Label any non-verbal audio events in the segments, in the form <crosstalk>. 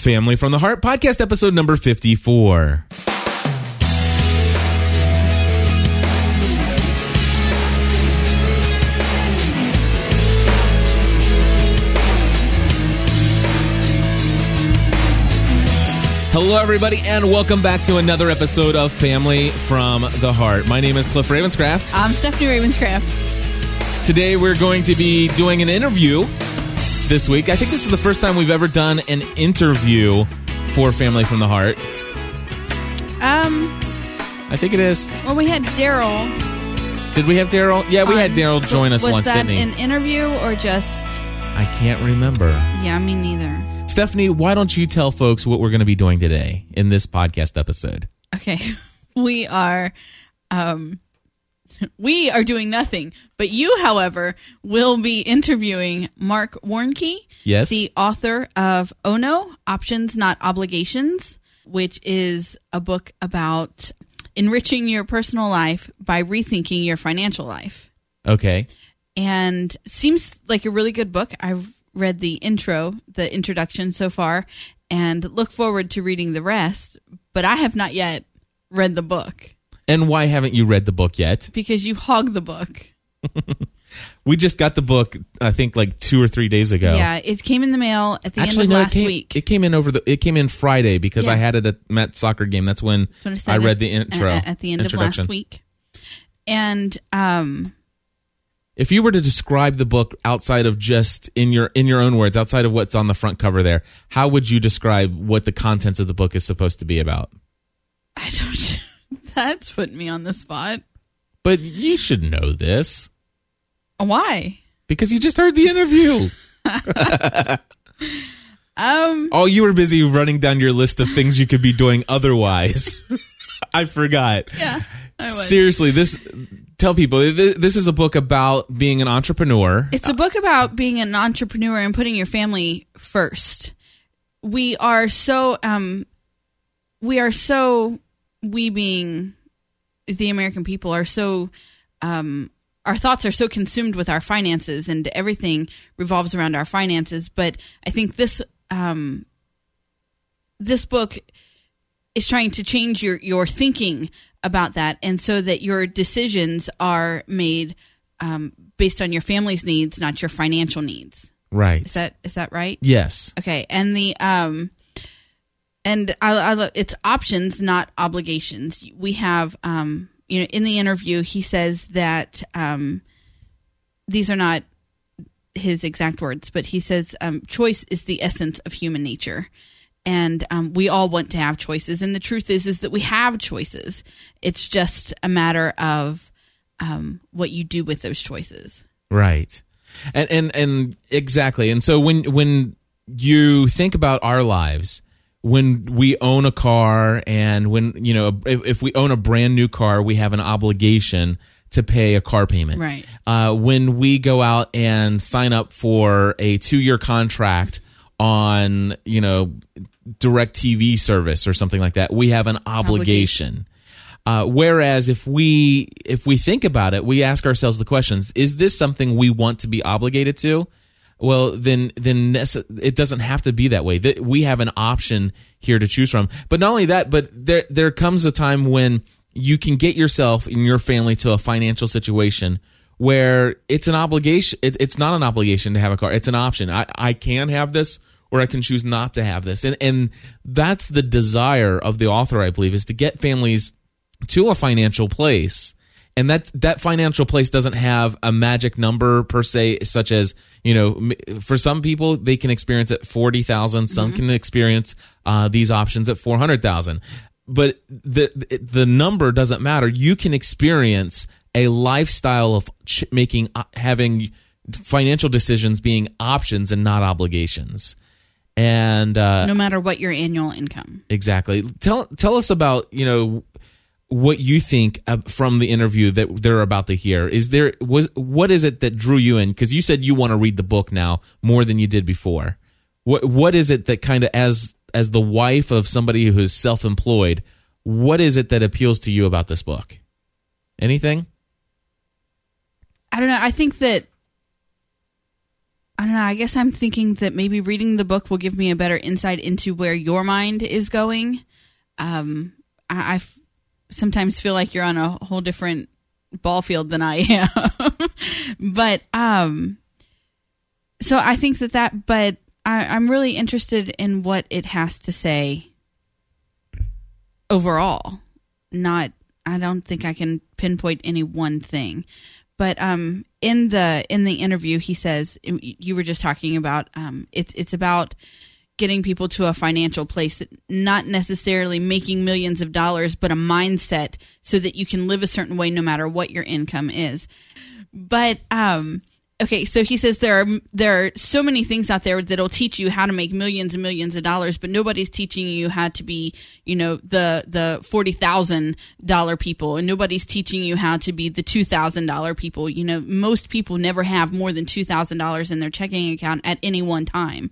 Family from the Heart podcast episode number 54. Hello, everybody, and welcome back to another episode of Family from the Heart. My name is Cliff Ravenscraft. I'm Stephanie Ravenscraft. Today, we're going to be doing an interview this week. I think this is the first time we've ever done an interview for Family from the Heart. Um, I think it is. well, we had Daryl. Did we have Daryl? Yeah, we had Daryl join us was once, that didn't he? an interview or just? I can't remember. Yeah, me neither. Stephanie, why don't you tell folks what we're going to be doing today in this podcast episode? Okay, <laughs> we are, um, <laughs> we are doing nothing. But you, however, will be interviewing Mark Warnke, Yes. the author of Ono: Options Not Obligations, which is a book about enriching your personal life by rethinking your financial life. Okay. and seems like a really good book. I've read the intro, the introduction so far, and look forward to reading the rest. But I have not yet read the book And why haven't you read the book yet? because you hog the book. <laughs> We just got the book, I think, like two or three days ago. Yeah, it came in the mail at the Actually, end of no, last it came, week. it came in over the. It came in Friday because Yeah. I had it at Met soccer game. That's when That's what I said read at- the intro at, at the end of introduction. last week. And um, If you were to describe the book outside of just in your in your own words, outside of what's on the front cover there, how would you describe what the contents of the book is supposed to be about? I don't. <laughs> <laughs> That's putting me on the spot. But you should know this Why? because you just heard the interview. <laughs> Um, Oh, you were busy running down your list of things you could be doing otherwise. <laughs> I forgot. yeah, I was. Seriously, this tell people th- this is a book about being an entrepreneur. It's a book about being an entrepreneur and putting your family first. We are so um we are so we being the American people are so um our thoughts are so consumed with our finances and everything revolves around our finances, but I think this um this book is trying to change your your thinking about that. And so that your decisions are made um, based on your family's needs not your financial needs. Right. is that is that right? Yes. okay. And the um and I, I it's options not obligations. We have um you know in the interview he says that um these are not his exact words but he says um choice is the essence of human nature. And um, we all want to have choices. And the truth is is that we have choices. It's just a matter of um, what you do with those choices. Right. And and and exactly. And so when when you think about our lives, when we own a car and when you know if, if we own a brand new car, we have an obligation to pay a car payment. Right. Uh, when we go out and sign up for a two-year contract on you know DirecTV service or something like that, we have an obligation. Uh, whereas if we if we think about it, we ask ourselves the questions: Is this something we want to be obligated to? Well, then then it doesn't have to be that way. We have an option here to choose from. But not only that, but there there comes a time when you can get yourself and your family to a financial situation where it's an obligation. It, it's not an obligation to have a car. It's an option. I, I can have this or I can choose not to have this. And and that's the desire of the author, I believe, is to get families to a financial place and that that financial place doesn't have a magic number per se such as you know for some people they can experience at 40,000 some can experience uh, these options at 400,000 but the the number doesn't matter. You can experience a lifestyle of ch- making uh, having financial decisions being options and not obligations. And uh, no matter what your annual income. Exactly. Tell tell us about you know what you think from the interview that they're about to hear. Is there was what is it that drew you in? Because you said you want to read the book now more than you did before. What what is it that kind of as as the wife of somebody who is self employed, what is it that appeals to you about this book? Anything? I don't know. I think that I don't know. I guess I'm thinking that maybe reading the book will give me a better insight into where your mind is going. Um, I, I sometimes feel like you're on a whole different ball field than I am. <laughs> but um, so I think that that. But I, I'm really interested in what it has to say overall. Not. I don't think I can pinpoint any one thing. But um, in the in the interview, he says you were just talking about um, it's it's about getting people to a financial place, not necessarily making millions of dollars, but a mindset so that you can live a certain way no matter what your income is. But um, okay, so he says there are there are so many things out there that'll teach you how to make millions and millions of dollars, but nobody's teaching you how to be, you know, the the forty thousand dollar people, and nobody's teaching you how to be the two thousand dollar people. You know, most people never have more than two thousand dollars in their checking account at any one time,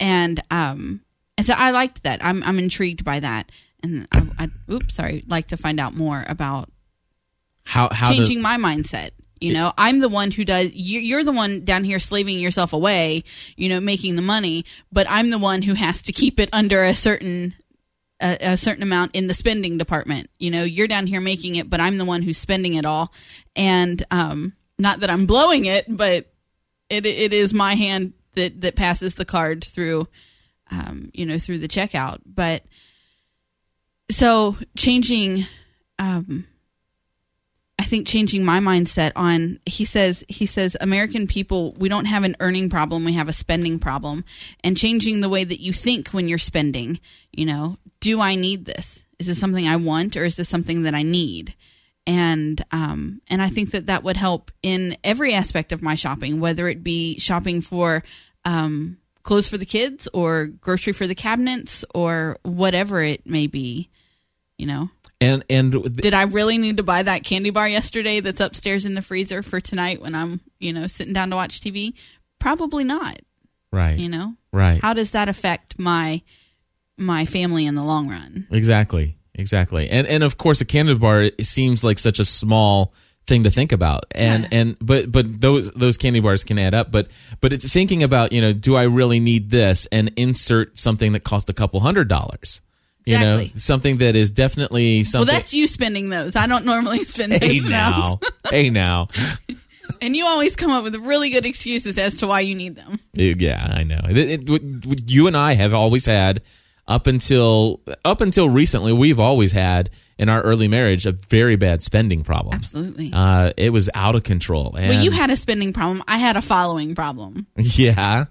and um, and so I liked that. I'm I'm intrigued by that, and I, I oops, sorry, like to find out more about how how changing my mindset. You know, I'm the one who does. You're the one down here slaving yourself away. You know, making the money, but I'm the one who has to keep it under a certain a, a, certain amount in the spending department. You know, you're down here making it, but I'm the one who's spending it all. And um, not that I'm blowing it, but it it is my hand that that passes the card through, um, you know, through the checkout. But so changing. Um, I think changing my mindset on he says he says American people we don't have an earning problem we have a spending problem. And changing the way that you think when you're spending you know do I need this? Is this something I want or is this something that I need? And um and I think that that would help in every aspect of my shopping whether it be shopping for um clothes for the kids or grocery for the cabinets or whatever it may be you know and and th- did I really need to buy that candy bar yesterday that's upstairs in the freezer for tonight when I'm, you know, sitting down to watch TV? Probably not. Right. You know? Right. How does that affect my my family in the long run? Exactly. Exactly. And and of course a candy bar seems like such a small thing to think about and Yeah. and but but those those candy bars can add up but but thinking about you know do i really need this and insert something that cost a couple hundred dollars you know Exactly. something that is definitely something. Well, that's you spending those. I don't normally <laughs> spend hey those now <laughs> hey now And you always come up with really good excuses as to why you need them. yeah i know it, it, you and i have always had up until up until recently we've always had in our early marriage a very bad spending problem Absolutely. uh it was out of control and well, you had a spending problem. I had a following problem. <laughs> Yeah.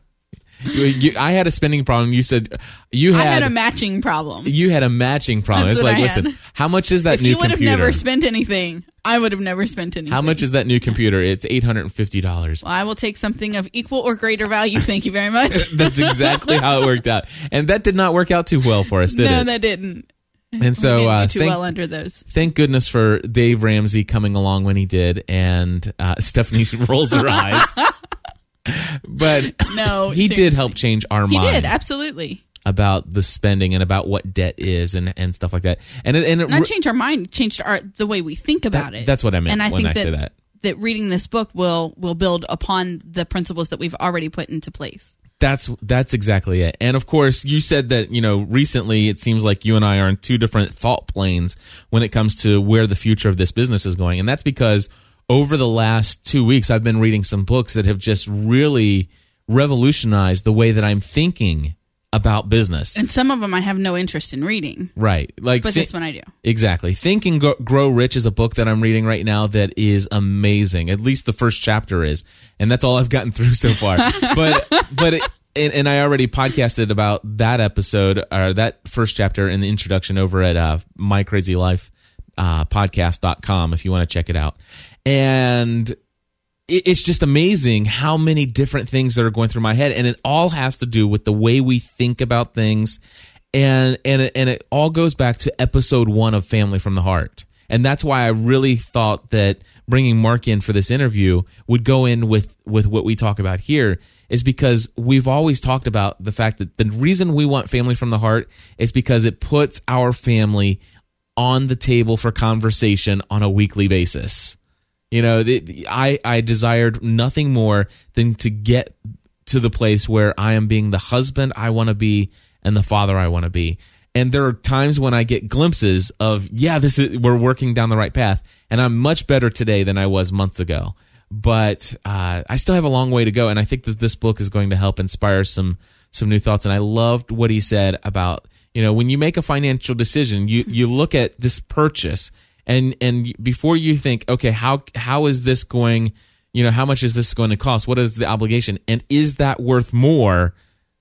You- you- I had a spending problem. You said you I had, had a matching problem. you had a matching problem. That's it's like, listen, had. how much is that If new you would have never spent anything, I would have never spent anything. how much is that new computer? It's eight hundred and fifty dollars. Well, I will take something of equal or greater value. Thank you very much. <laughs> That's exactly how it worked out, and that did not work out too well for us, did no, it? No, that didn't. and so, uh, too thank, well under those. thank goodness for Dave Ramsey coming along when he did, and uh, Stephanie <laughs> rolls her eyes. <laughs> But No, he did help change our He mind did absolutely about the spending and about what debt is and, and stuff like that. And it, and it not change our mind, changed our the way we think about That- it. that's what I meant And I when think I that, say that. that reading this book will will build upon the principles that we've already put into place. That's that's exactly it. And of course, you said that you know recently it seems like you and I are in two different thought planes when it comes to where the future of this business is going, and that's because over the last two weeks I've been reading some books that have just really revolutionized the way that I'm thinking about business. And some of them I have no interest in reading, Right, like but thi- this one I do. Exactly. Think and Go- Grow Rich is a book that I'm reading right now that is amazing. At least the first chapter is, and that's all I've gotten <laughs> through so far. but but it, and, and I already podcasted about that episode or that first chapter in the introduction over at uh, My Crazy Life uh, podcast.com if you want to check it out. And it's just amazing how many different things that are going through my head. And it all has to do with the way we think about things. And and it, and it all goes back to episode 1 of Family from the Heart. And that's why I really thought that bringing Mark in for this interview would go in with with what we talk about here is because we've always talked about the fact that the reason we want Family from the Heart is because it puts our family on the table for conversation on a weekly basis. You know, the, the- I I desired nothing more than to get to the place where I am being the husband I want to be and the father I want to be. And there are times when I get glimpses of, yeah, this is we're working down the right path, and I'm much better today than I was months ago. But uh, I still have a long way to go, and I think that this book is going to help inspire some some new thoughts. And I loved what he said about you know when you make a financial decision, you you look at this purchase, and and before you think, okay, how how is this going? You know, how much is this going to cost? What is the obligation, and is that worth more?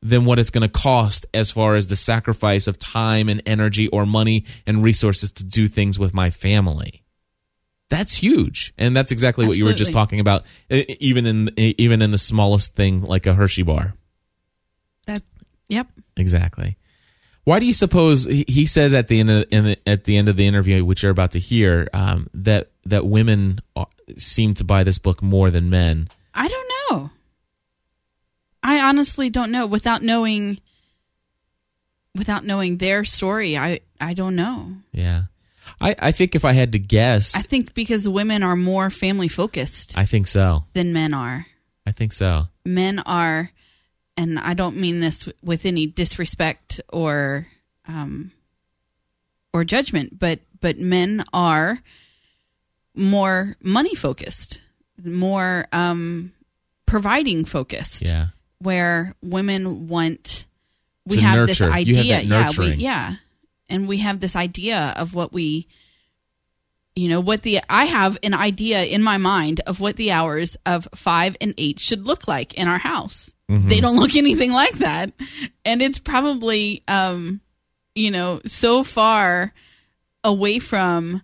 than what it's going to cost as far as the sacrifice of time and energy or money and resources to do things with my family. That's huge, and that's exactly what you were just talking about. Even in even in the smallest thing, like a Hershey bar. That yep. Exactly. Why do you suppose he says at the end of the, at the end of the interview, which you're about to hear, um, that that women seem to buy this book more than men? I don't know. I honestly don't know without knowing without knowing their story. I I don't know. Yeah. I, I think if I had to guess, I think because women are more family focused. I think so. Than men are. I think so. Men are, and I don't mean this with any disrespect or um, or judgment, but but men are more money focused, more um, providing focused. Yeah where women want we to have nurture. this idea have yeah we, yeah and we have this idea of what we you know what the i have an idea in my mind of what the hours of five and eight should look like in our house mm-hmm. they don't look <laughs> anything like that and it's probably um you know so far away from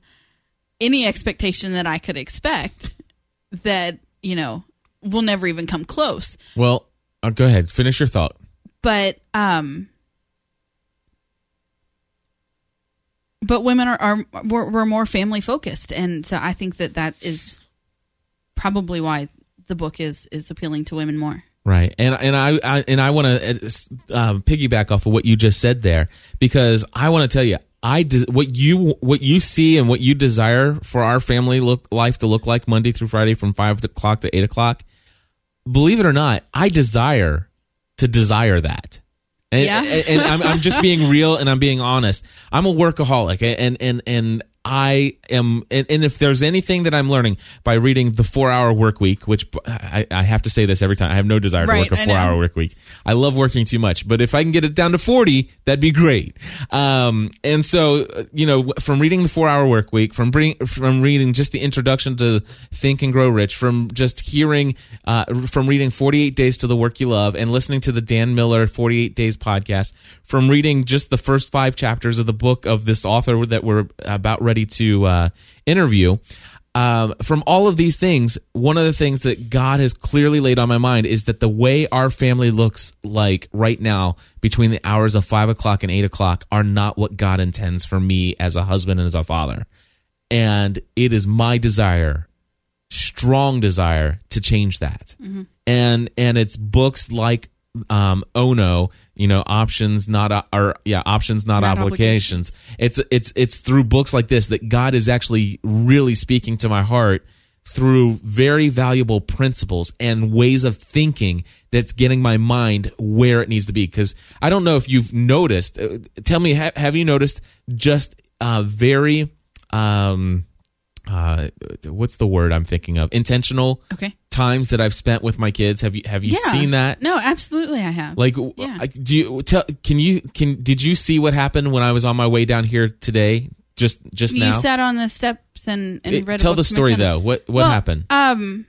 any expectation that i could expect that you know will never even come close well uh, go ahead. Finish your thought. But um, but women are are we're, we're more family focused, and so I think that that is probably why the book is is appealing to women more. Right, and and I, I and I want to uh, um, piggyback off of what you just said there because I want to tell you I what you what you see and what you desire for our family look life to look like Monday through Friday from five o'clock to eight o'clock believe it or not, I desire to desire that. And, yeah. and, and I'm, I'm, just being real and I'm being honest. I'm a workaholic and, and, and I am, and, and, if there's anything that I'm learning by reading the Four Hour Work Week, which I, I have to say this every time, I have no desire right, to work a four hour work week. I love working too much, but if I can get it down to 40, that'd be great. Um, and so, you know, from reading the Four Hour Work Week, from bring, from reading just the introduction to Think and Grow Rich, from just hearing, uh, from reading 48 Days to the Work You Love and listening to the Dan Miller 48 Days podcast, from reading just the first five chapters of the book of this author that we're about ready to uh, interview. Um, from all of these things, one of the things that God has clearly laid on my mind is that the way our family looks like right now between the hours of five o'clock and eight o'clock are not what God intends for me as a husband and as a father. And it is my desire, strong desire, to change that. Mm-hmm. And and it's books like um, Ono, you know, options not or yeah, options not, not obligations. obligations. It's it's it's through books like this that God is actually really speaking to my heart through very valuable principles and ways of thinking that's getting my mind where it needs to be. Because I don't know if you've noticed. Uh, tell me, ha- have you noticed just uh, very um, uh, what's the word I'm thinking of? Intentional. Okay. Times that I've spent with my kids. Have you have you yeah. seen that? No, absolutely, I have. Like, yeah. I, do you tell? Can you can? Did you see what happened when I was on my way down here today? Just just you now. You sat on the steps and and it, read. Tell the story though. What what well, happened? Um,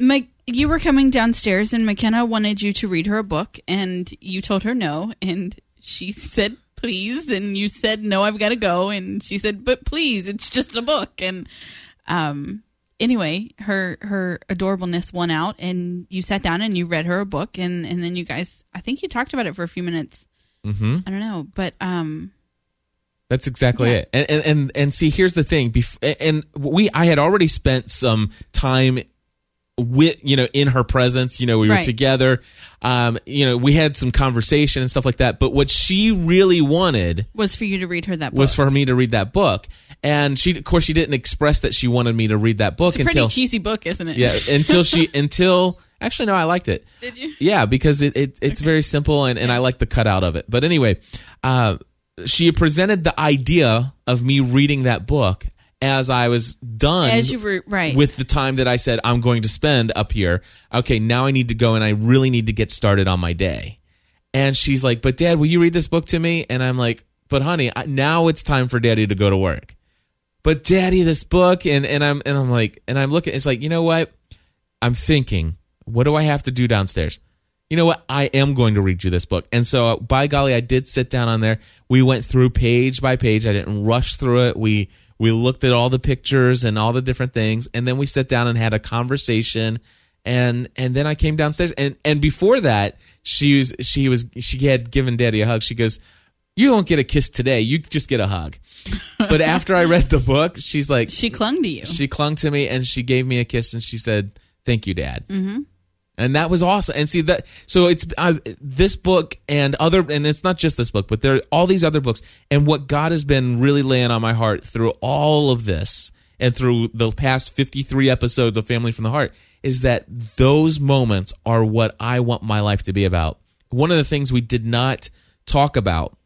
my you were coming downstairs and McKenna wanted you to read her a book and you told her no and she <laughs> said please and you said no i've got to go and she said but please it's just a book and um anyway her her adorableness won out and you sat down and you read her a book and and then you guys i think you talked about it for a few minutes mm-hmm. i don't know but um that's exactly yeah. it. And, and and and see, here's the thing. Bef- and we, I had already spent some time with you know in her presence you know we were right. together um you know we had some conversation and stuff like that but what she really wanted was for you to read her that book was for me to read that book and she of course she didn't express that she wanted me to read that book it's a until pretty cheesy book isn't it yeah until she <laughs> until Actually, no, I liked it. Did you? Yeah, because it, it it's very simple and, and I like the cutout of it. But anyway, uh, she presented the idea of me reading that book as I was done As you were right. with the time that I said I'm going to spend up here. Okay, now I need to go and I really need to get started on my day. And she's like, "But dad, will you read this book to me?" And I'm like, "But honey, I- now it's time for daddy to go to work." But daddy, this book and and I'm and I'm like and I'm looking it's like, "You know what? I'm thinking, what do I have to do downstairs?" You know what? I am going to read you this book. And so, uh, by golly, I did sit down on there. We went through page by page. I didn't rush through it. We we looked at all the pictures and all the different things, and then we sat down and had a conversation. And and then I came downstairs, and and before that, she was she was she had given Daddy a hug. She goes, "You won't get a kiss today. You just get a hug." <laughs> but after I read the book, she's like, she clung to you. she clung to me and she gave me a kiss and she said, "Thank you, Dad." Mm-hmm. And that was awesome. And see that, so it's uh, this book and other, and it's not just this book, but there are all these other books. And what God has been really laying on my heart through all of this and through the past fifty-three episodes of Family from the Heart is that those moments are what I want my life to be about. One of the things we did not talk about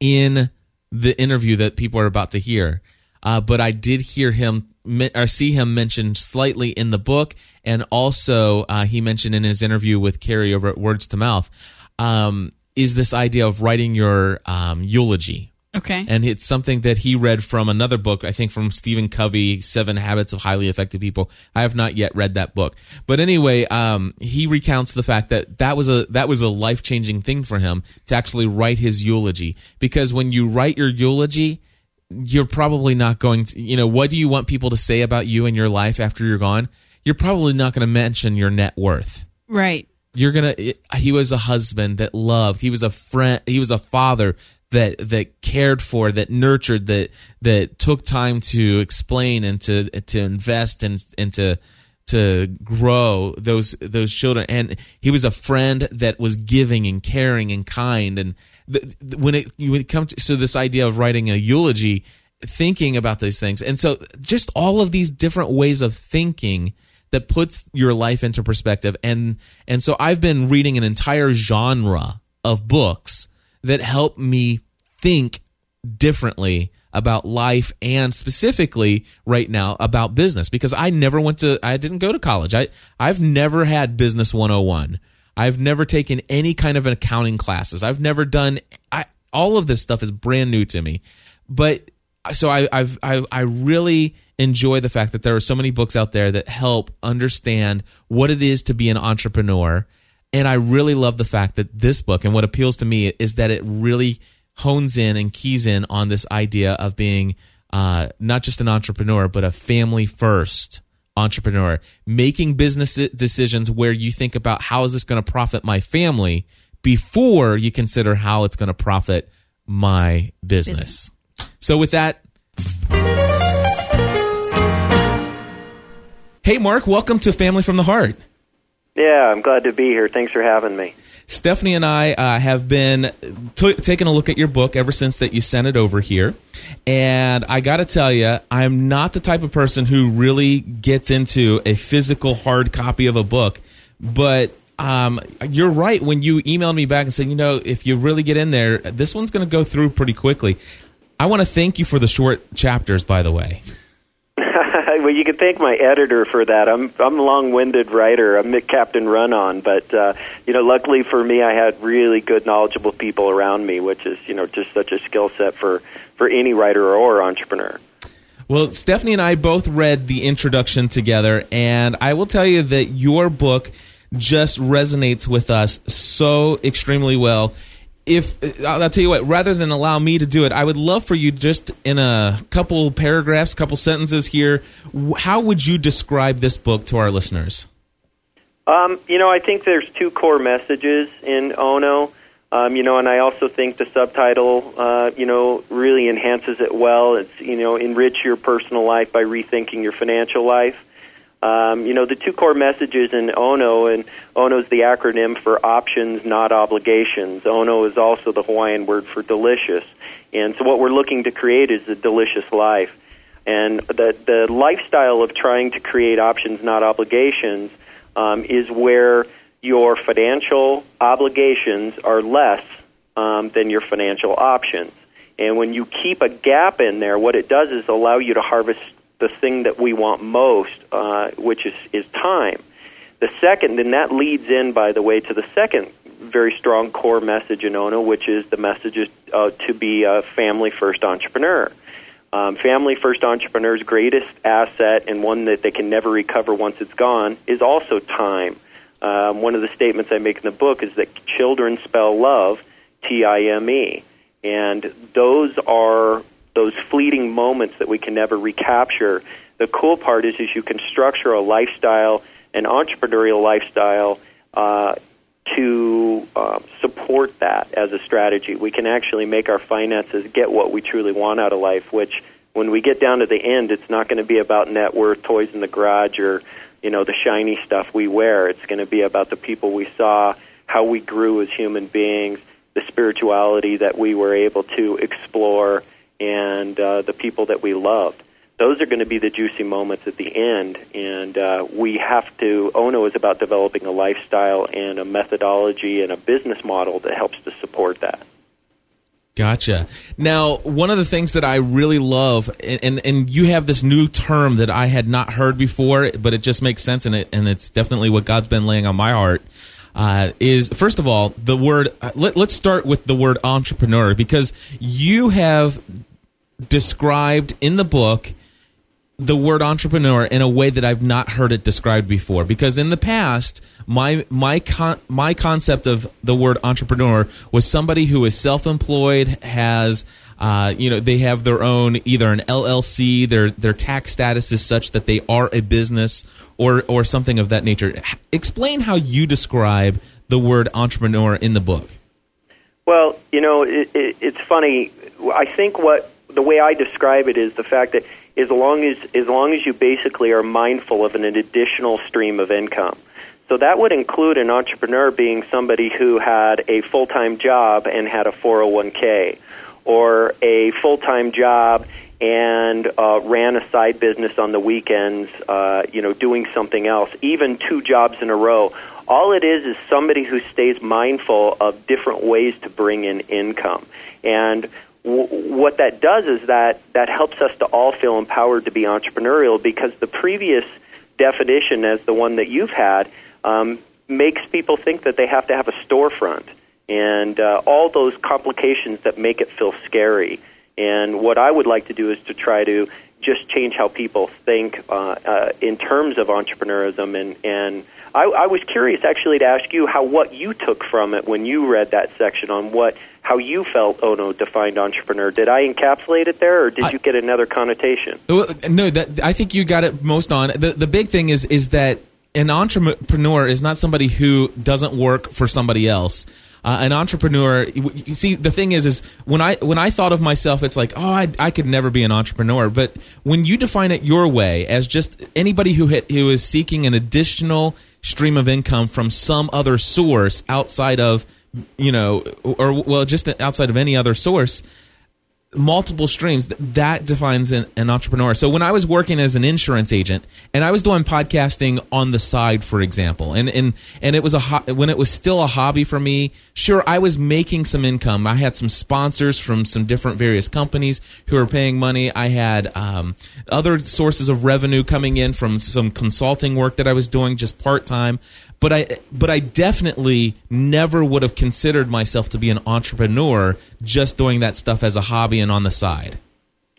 in the interview that people are about to hear. Uh, but I did hear him or see him mentioned slightly in the book, and also uh, he mentioned in his interview with Carrie over at Words to Mouth. Um, is this idea of writing your um, eulogy? okay. and it's something that he read from another book i think from stephen covey seven habits of highly effective people i have not yet read that book but anyway um, he recounts the fact that that was a that was a life-changing thing for him to actually write his eulogy because when you write your eulogy you're probably not going to you know what do you want people to say about you and your life after you're gone? You're probably not going to mention your net worth. Right. you're gonna he was a husband that loved he was a friend he was a father that that cared for that nurtured that that took time to explain and to to invest and and to to grow those those children. And he was a friend that was giving and caring and kind and th- th- when it when it comes to so this idea of writing a eulogy thinking about these things and so just all of these different ways of thinking that puts your life into perspective and and so I've been reading an entire genre of books that help me think differently about life and specifically right now about business because I never went to I didn't go to college. I I've never had business 101. I've never taken any kind of accounting classes. I've never done I all of this stuff is brand new to me. But so I I've I I really enjoy the fact that there are so many books out there that help understand what it is to be an entrepreneur. And I really love the fact that this book and what appeals to me is that it really hones in and keys in on this idea of being uh, not just an entrepreneur, but a family first entrepreneur, making business decisions where you think about how is this going to profit my family before you consider how it's going to profit my business. So, with that, hey, Mark, welcome to Family from the Heart. Yeah, I'm glad to be here. Thanks for having me. Stephanie and I uh, have been t- taking a look at your book ever since that you sent it over here, and I got to tell you, I'm not the type of person who really gets into a physical hard copy of a book, but. Um, you're right. When you emailed me back and said, you know, if you really get in there, this one's going to go through pretty quickly. I want to thank you for the short chapters, by the way. <laughs> well, you can thank my editor for that. I'm I'm a long-winded writer. I'm Captain Run On, but uh, you know, luckily for me, I had really good, knowledgeable people around me, which is you know just such a skill set for for any writer or entrepreneur. Well, Stephanie and I both read the introduction together, and I will tell you that your book just resonates with us so extremely well. If I'll tell you what, rather than allow me to do it, I would love for you just in a couple paragraphs, couple sentences here. How would you describe this book to our listeners? Um, you know, I think there's two core messages in Ono. Um, you know, and I also think the subtitle, uh, you know, really enhances it well. It's you know, enrich your personal life by rethinking your financial life. Um, you know, the two core messages in ONO, and ONO is the acronym for options, not obligations. ONO is also the Hawaiian word for delicious. And so what we're looking to create is a delicious life. And the, the lifestyle of trying to create options, not obligations, um, is where your financial obligations are less um, than your financial options. And when you keep a gap in there, what it does is allow you to harvest the thing that we want most, uh, which is, is time. The second, and that leads in, by the way, to the second very strong core message in Ono, which is the message is, uh, to be a family first entrepreneur. Um, family first entrepreneur's greatest asset and one that they can never recover once it's gone is also time. Um, one of the statements I make in the book is that children spell love T I M E, and those are those fleeting moments that we can never recapture. The cool part is, is you can structure a lifestyle, an entrepreneurial lifestyle, uh, to uh, support that as a strategy. We can actually make our finances get what we truly want out of life, which when we get down to the end, it's not going to be about net worth, toys in the garage, or you know the shiny stuff we wear. It's going to be about the people we saw, how we grew as human beings, the spirituality that we were able to explore, and uh, the people that we loved those are going to be the juicy moments at the end. And uh, we have to, Ono is about developing a lifestyle and a methodology and a business model that helps to support that. Gotcha. Now, one of the things that I really love, and, and, you have this new term that I had not heard before, but it just makes sense, and it and it's definitely what God's been laying on my heart. Uh, is first of all the word. Uh, let, let's start with the word entrepreneur because you have described in the book the word entrepreneur in a way that I've not heard it described before. Because in the past, my my con- my concept of the word entrepreneur was somebody who is self-employed, has uh, you know they have their own either an LLC, their their tax status is such that they are a business or or something of that nature. Explain how you describe the word entrepreneur in the book. Well, you know, it, it, it's funny. I think what the way I describe it is the fact that as long as as long as you basically are mindful of an additional stream of income. So that would include an entrepreneur being somebody who had a full-time job and had a 401k or a full-time job and uh, ran a side business on the weekends, uh, you know, doing something else, even two jobs in a row. All it is is somebody who stays mindful of different ways to bring in income. And what that does is that that helps us to all feel empowered to be entrepreneurial because the previous definition, as the one that you've had, um, makes people think that they have to have a storefront and uh, all those complications that make it feel scary. And what I would like to do is to try to just change how people think uh, uh, in terms of entrepreneurism. And, and I, I was curious actually to ask you how what you took from it when you read that section on what how you felt Ono defined entrepreneur. Did I encapsulate it there, or did I, you get another connotation? No, that I think you got it most on. The the big thing is is that an entrepreneur is not somebody who doesn't work for somebody else. Uh, an entrepreneur, you see, the thing is, is when I when I thought of myself, it's like, oh, I, I could never be an entrepreneur. But when you define it your way, as just anybody who hit, who is seeking an additional stream of income from some other source outside of you know, or well, just outside of any other source, multiple streams that defines an, an, entrepreneur. So when i was working as an insurance agent and i was doing podcasting on the side for example and and and it was a ho- when it was still a hobby for me sure i was making some income. I had some sponsors from some different various companies who were paying money. I had um, other sources of revenue coming in from some consulting work that i was doing just part-time but I but I definitely never would have considered myself to be an entrepreneur just doing that stuff as a hobby and on the side.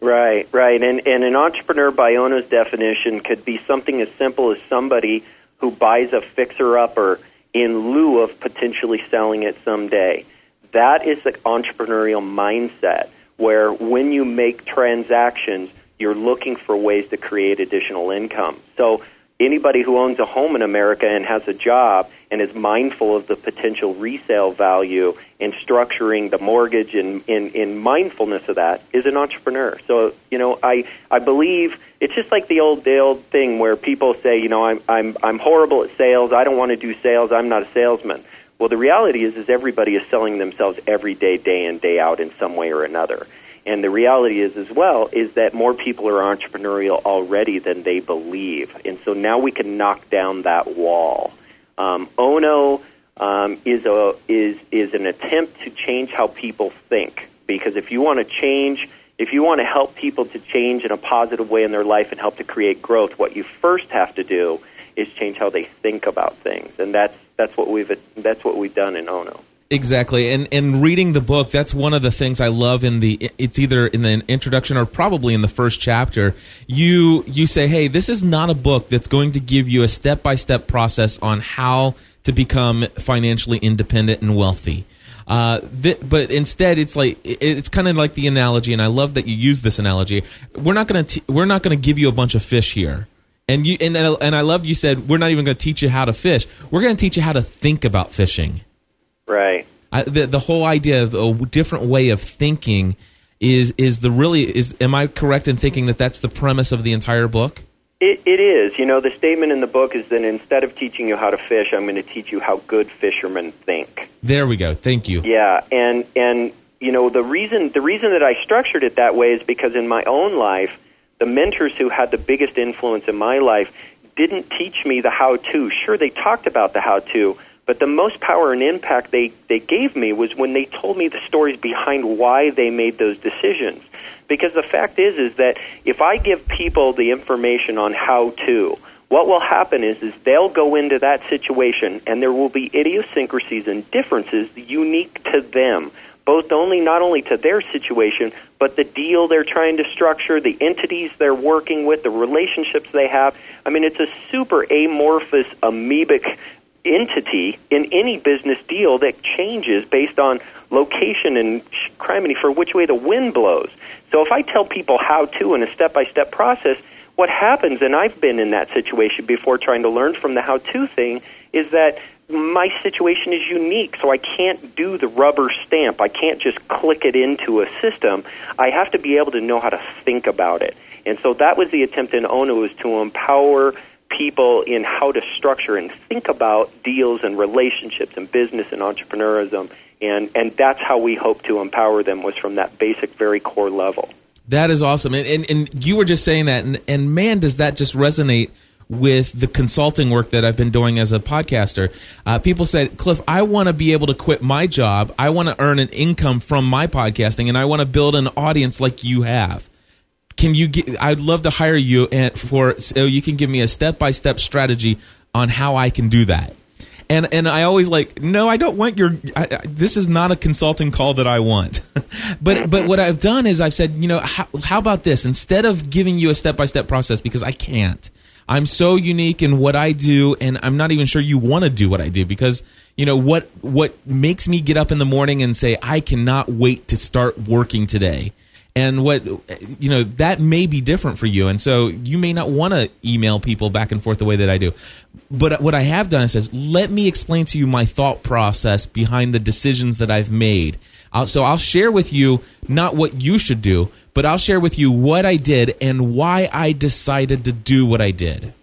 Right, right. And and an entrepreneur by Ono's definition could be something as simple as somebody who buys a fixer upper in lieu of potentially selling it someday. That is the entrepreneurial mindset where when you make transactions, you're looking for ways to create additional income. So anybody who owns a home in America and has a job and is mindful of the potential resale value and structuring the mortgage and in, in mindfulness of that is an entrepreneur. So, you know, I, I believe it's just like the old the old thing where people say, you know, I'm I'm I'm horrible at sales, I don't want to do sales, I'm not a salesman. Well the reality is is everybody is selling themselves every day, day in, day out in some way or another. And the reality is, as well, is that more people are entrepreneurial already than they believe. And so now we can knock down that wall. Um, Ono um, is a is is an attempt to change how people think. Because if you want to change, if you want to help people to change in a positive way in their life and help to create growth, what you first have to do is change how they think about things, and that's that's what we've that's what we've done in Ono. Exactly, and and reading the book, that's one of the things I love in the. It's either in the introduction or probably in the first chapter. You you say, hey, this is not a book that's going to give you a step by step process on how to become financially independent and wealthy. Uh, th- but instead, it's like it's kind of like the analogy, and I love that you use this analogy. We're not going to we're not to give you a bunch of fish here, and you and and I love you said we're not even going to teach you how to fish. We're going to teach you how to think about fishing. Right. I, the the whole idea of a different way of thinking is is the really is. Am I correct in thinking that that's the premise of the entire book? It, it is. You know, the statement in the book is that instead of teaching you how to fish, I'm going to teach you how good fishermen think. There we go. Thank you. Yeah, and and you know the reason the reason that I structured it that way is because in my own life, the mentors who had the biggest influence in my life didn't teach me the how to. Sure, they talked about the how to, but the most power and impact they, they gave me was when they told me the stories behind why they made those decisions. Because the fact is is that if I give people the information on how to, what will happen is is they'll go into that situation and there will be idiosyncrasies and differences unique to them both only not only to their situation but the deal they're trying to structure the entities they're working with the relationships they have i mean it's a super amorphous amoebic entity in any business deal that changes based on location and criminy for which way the wind blows. So if I tell people how to in a step by step process, what happens, and I've been in that situation before trying to learn from the how to thing, is that my situation is unique, so I can't do the rubber stamp. I can't just click it into a system. I have to be able to know how to think about it. And so that was the attempt in Ono was to empower people in how to structure and think about deals and relationships and business and entrepreneurism. And and that's how we hope to empower them was from that basic very core level. That is awesome. And and, and you were just saying that. And, and man does that just resonate with the consulting work that I've been doing as a podcaster. Uh, people said, Cliff, I want to be able to quit my job. I want to earn an income from my podcasting, and I want to build an audience like you have can you get, I'd love to hire you and for so you can give me a step by step strategy on how I can do that. And and I always like no, I don't want your. I, I, this is not a consulting call that I want. <laughs> but but what I've done is I've said you know how, how about this instead of giving you a step by step process because I can't. I'm so unique in what I do, and I'm not even sure you want to do what I do because you know what what makes me get up in the morning and say I cannot wait to start working today and what you know that may be different for you and so you may not want to email people back and forth the way that i do but what i have done is says let me explain to you my thought process behind the decisions that i've made I'll, so i'll share with you not what you should do but i'll share with you what i did and why i decided to do what i did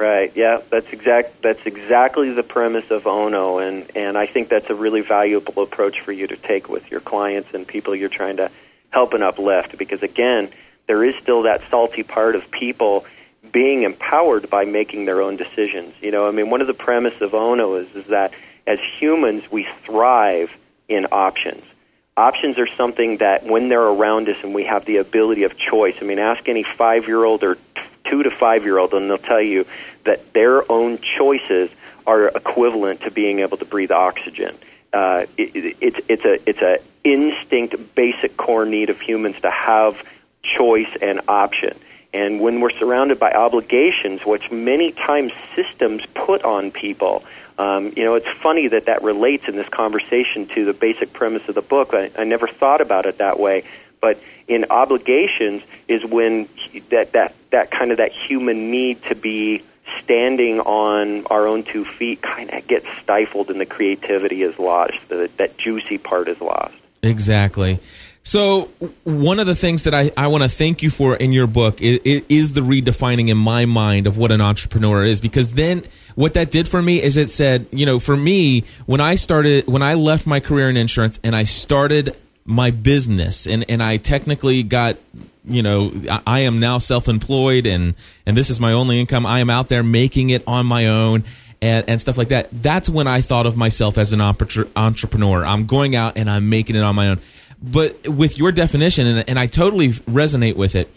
Right. Yeah, that's exact. That's exactly the premise of Ono, and and I think that's a really valuable approach for you to take with your clients and people you're trying to help and uplift because again there is still that salty part of people being empowered by making their own decisions. You know i mean one of the premise of ono is, is that as humans we thrive in options. Options are something that when they're around us and we have the ability of choice i mean ask any five year old or two to five year old and they'll tell you that their own choices are equivalent to being able to breathe oxygen. Uh, it, it, it's it's a it's a instinct, basic core need of humans to have choice and option. And when we're surrounded by obligations, which many times systems put on people, um, you know, it's funny that that relates in this conversation to the basic premise of the book. I, I never thought about it that way, but in obligations is when that that that kind of that human need to be standing on our own two feet kind of gets stifled and the creativity is lost. The, that juicy part is lost. Exactly. So, one of the things that I, I want to thank you for in your book is, is, the redefining in my mind of what an entrepreneur is. Because then, what that did for me is it said, you know, for me, when I started, when I left my career in insurance and I started my business and and I technically got you know I, am now self-employed and and this is my only income I am out there making it on my own and, and stuff like that that's when I thought of myself as an entrepreneur I'm going out and I'm making it on my own but with your definition and, and I totally resonate with it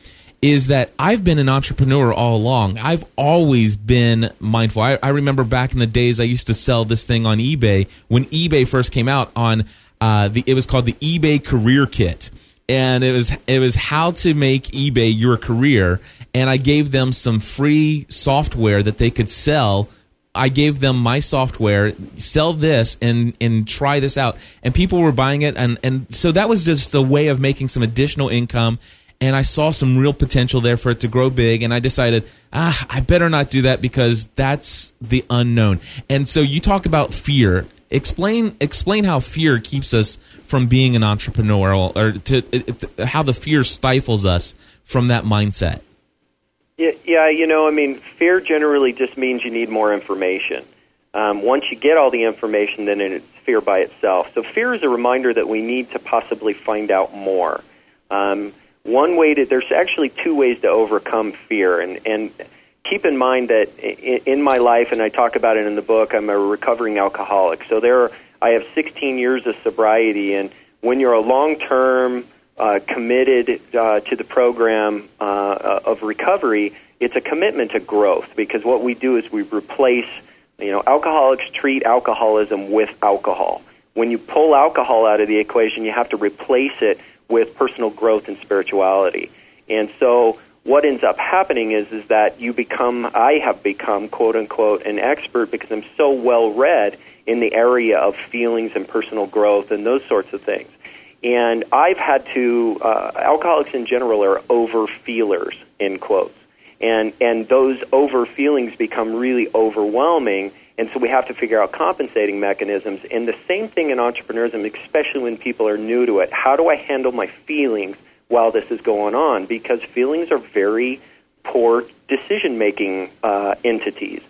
is that I've been an entrepreneur all along. I've always been mindful. I, I, remember back in the days I used to sell this thing on eBay when eBay first came out on uh, the it was called the eBay Career Kit, and it was it was how to make eBay your career. And I gave them some free software that they could sell. I gave them my software, sell this and and try this out. And people were buying it and and so that was just a way of making some additional income and I saw some real potential there for it to grow big and I decided, ah, I better not do that because that's the unknown. And so you talk about fear Explain explain how fear keeps us from being an entrepreneur, or to, how the fear stifles us from that mindset. Yeah, you know, I mean, fear generally just means you need more information. Um, once you get all the information, then it's fear by itself. So fear is a reminder that we need to possibly find out more. Um, one way to there's actually two ways to overcome fear, and and keep in mind that in my life, and I talk about it in the book, I'm a recovering alcoholic. So there, I have 16 years of sobriety, and when you're a long-term uh, committed uh, to the program uh, of recovery, it's a commitment to growth because what we do is we replace, you know, alcoholics treat alcoholism with alcohol. When you pull alcohol out of the equation, you have to replace it with personal growth and spirituality. And so what ends up happening is is that you become I have become quote unquote an expert because I'm so well read in the area of feelings and personal growth and those sorts of things. And I've had to uh, alcoholics in general are over feelers in quotes. And and those over feelings become really overwhelming and so we have to figure out compensating mechanisms. And the same thing in entrepreneurship, especially when people are new to it. How do I handle my feelings while this is going on because feelings are very poor decision making uh, entities.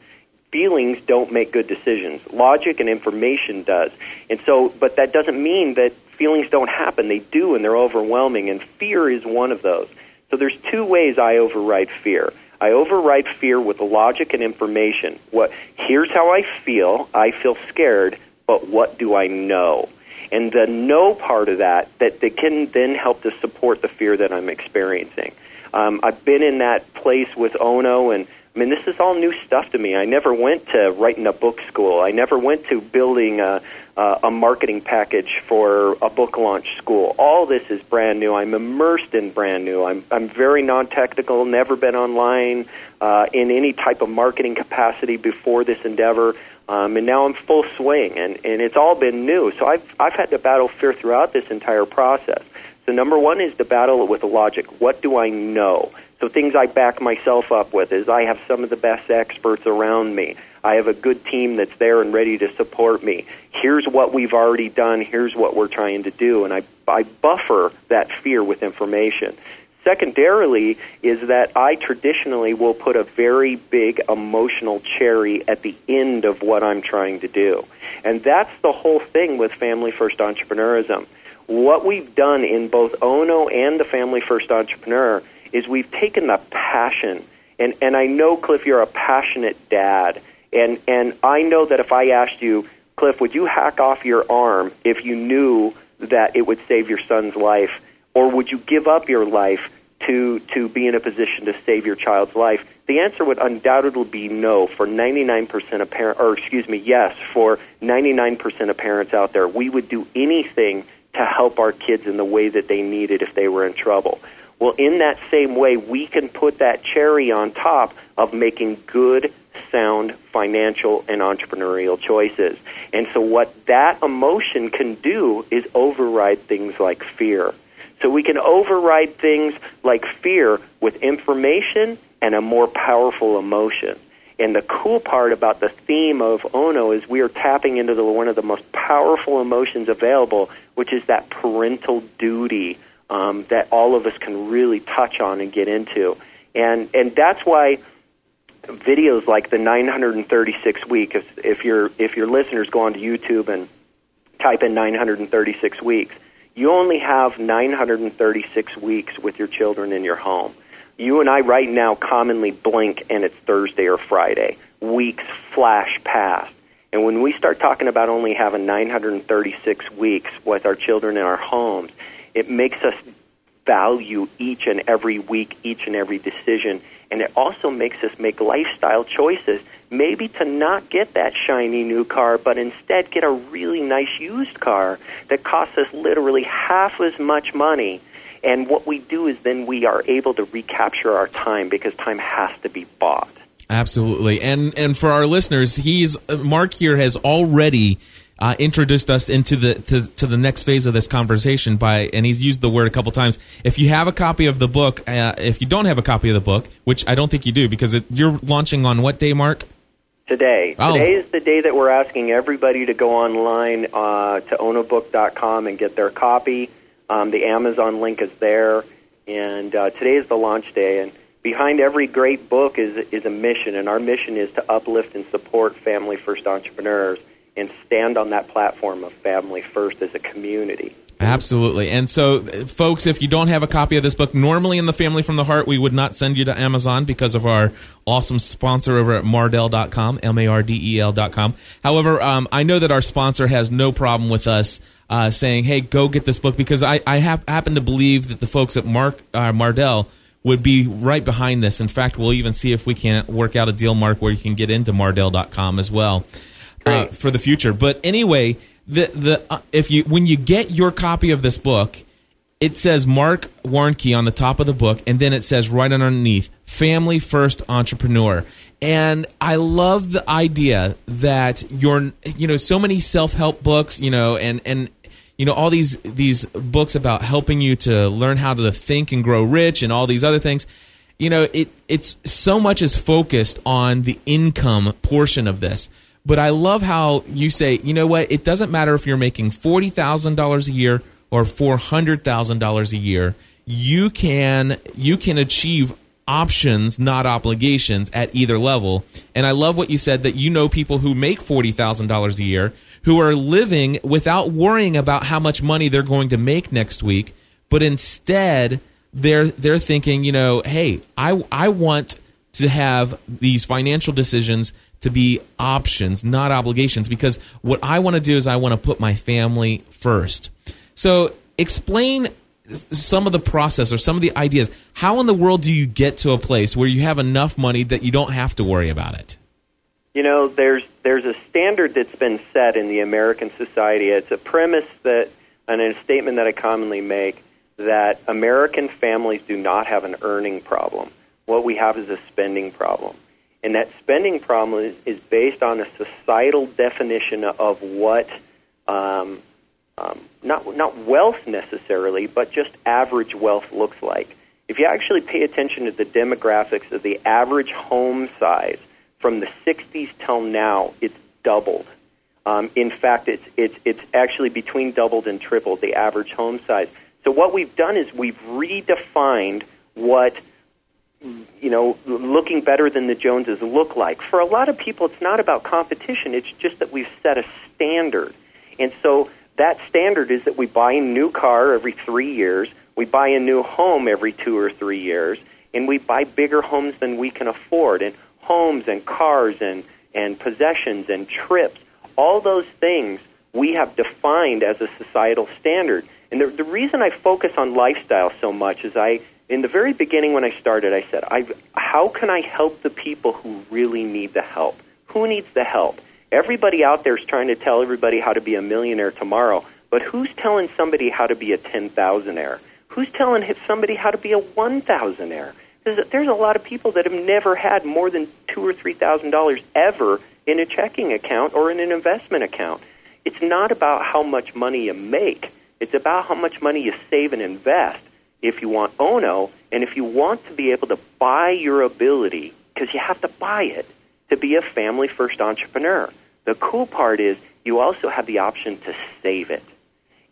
Feelings don't make good decisions. Logic and information does. And so, but that doesn't mean that feelings don't happen. They do, and they're overwhelming, and fear is one of those. So there's two ways I override fear. I override fear with logic and information. What here's how I feel. I feel scared, but what do I know? and the know part of that that, that can then help to support the fear that I'm experiencing. Um, I've been in that place with Ono, and I mean, this is all new stuff to me. I never went to writing a book school. I never went to building a, a marketing package for a book launch school. All this is brand new. I'm immersed in brand new. I'm, I'm very non technical, never been online uh, in any type of marketing capacity before this endeavor. Um, and now I'm full swing, and, and it's all been new. So I've, I've had to battle fear throughout this entire process. So number one is to battle it with logic. What do I know? So things I back myself up with is I have some of the best experts around me. I have a good team that's there and ready to support me. Here's what we've already done. Here's what we're trying to do. And I, I buffer that fear with information. Secondarily, is that I traditionally will put a very big emotional cherry at the end of what I'm trying to do. And that's the whole thing with Family First Entrepreneurism. What we've done in both Ono and the Family First Entrepreneur is we've taken the passion, and, and I know, Cliff, you're a passionate dad, and, and I know that if I asked you, Cliff, would you hack off your arm if you knew that it would save your son's life? or would you give up your life to to be in a position to save your child's life? The answer would undoubtedly be no for 99% of parents, or excuse me, yes for 99% of parents out there. We would do anything to help our kids in the way that they needed if they were in trouble. Well, in that same way, we can put that cherry on top of making good, sound financial and entrepreneurial choices. And so, what that emotion can do is override things like fear. So we can override things like fear with information and a more powerful emotion. And the cool part about the theme of Ono is we are tapping into the, one of the most powerful emotions available, which is that parental duty um, that all of us can really touch on and get into. And and that's why videos like the 936 week, if, if your if your listeners go onto YouTube and type in 936 weeks, You only have 936 weeks with your children in your home. You and I right now commonly blink and it's Thursday or Friday. Weeks flash past. And when we start talking about only having 936 weeks with our children in our homes, it makes us value each and every week, each and every decision. And it also makes us make lifestyle choices. Maybe to not get that shiny new car, but instead get a really nice used car that costs us literally half as much money. And what we do is then we are able to recapture our time because time has to be bought. Absolutely. And and for our listeners, he's Mark here has already uh, introduced us into the to, to the next phase of this conversation by and he's used the word a couple times. If you have a copy of the book, uh, if you don't have a copy of the book, which I don't think you do because it, you're launching on what day, Mark? Today. Oh. Today is the day that we're asking everybody to go online uh, to onobook.com and get their copy. Um, the Amazon link is there, and uh, today is the launch day. And behind every great book is is a mission, and our mission is to uplift and support family first entrepreneurs and stand on that platform of family first as a community. Absolutely. And so, folks, if you don't have a copy of this book, normally in the Family from the Heart, we would not send you to Amazon because of our awesome sponsor over at Mardel.com, M A R D E L.com. However, um, I know that our sponsor has no problem with us uh, saying, hey, go get this book because I, I happen to believe that the folks at Mark uh, Mardel would be right behind this. In fact, we'll even see if we can't work out a deal, Mark, where you can get into Mardel.com as well uh, for the future. But anyway, the the uh, if you when you get your copy of this book, it says Mark Warnke on the top of the book, and then it says right underneath "Family First Entrepreneur." And I love the idea that you're you know so many self help books, you know, and and you know all these these books about helping you to learn how to think and grow rich and all these other things you know it it's so much is focused on the income portion of this but I love how you say, you know what? It doesn't matter if you're making forty thousand dollars a year or four hundred thousand dollars a year. You can you can achieve options, not obligations, at either level. And I love what you said that you know people who make forty thousand dollars a year who are living without worrying about how much money they're going to make next week, but instead they're they're thinking, you know, hey, I I want to have these financial decisions to be options, not obligations, because what I want to do is I want to put my family first. So, explain some of the process or some of the ideas. How in the world do you get to a place where you have enough money that you don't have to worry about it? You know, there's there's a standard that's been set in the American society. It's a premise that and a statement that I commonly make that American families do not have an earning problem. What we have is a spending problem. And that spending problem is, is based on a societal definition of what, um, um, not, not wealth necessarily, but just average wealth looks like. If you actually pay attention to the demographics of the average home size from the 60s till now, it's doubled. Um, in fact, it's, it's, it's actually between doubled and tripled the average home size. So what we've done is we've redefined what you know, looking better than the Joneses look like. For a lot of people, it's not about competition. It's just that we've set a standard. And so that standard is that we buy a new car every three years, we buy a new home every two or three years, and we buy bigger homes than we can afford. And homes and cars and, and possessions and trips, all those things we have defined as a societal standard. And the, the reason I focus on lifestyle so much is I in the very beginning when I started, I said, I, how can I help the people who really need the help? Who needs the help? Everybody out there is trying to tell everybody how to be a millionaire tomorrow, but who's telling somebody how to be a 10,000aire? Who's telling somebody how to be a 1,000aire? There's, there's a lot of people that have never had more than two or three thousand dollars ever in a checking account or in an investment account. It's not about how much money you make. It's about how much money you save and invest if you want Ono, and if you want to be able to buy your ability, because you have to buy it to be a family first entrepreneur. The cool part is you also have the option to save it.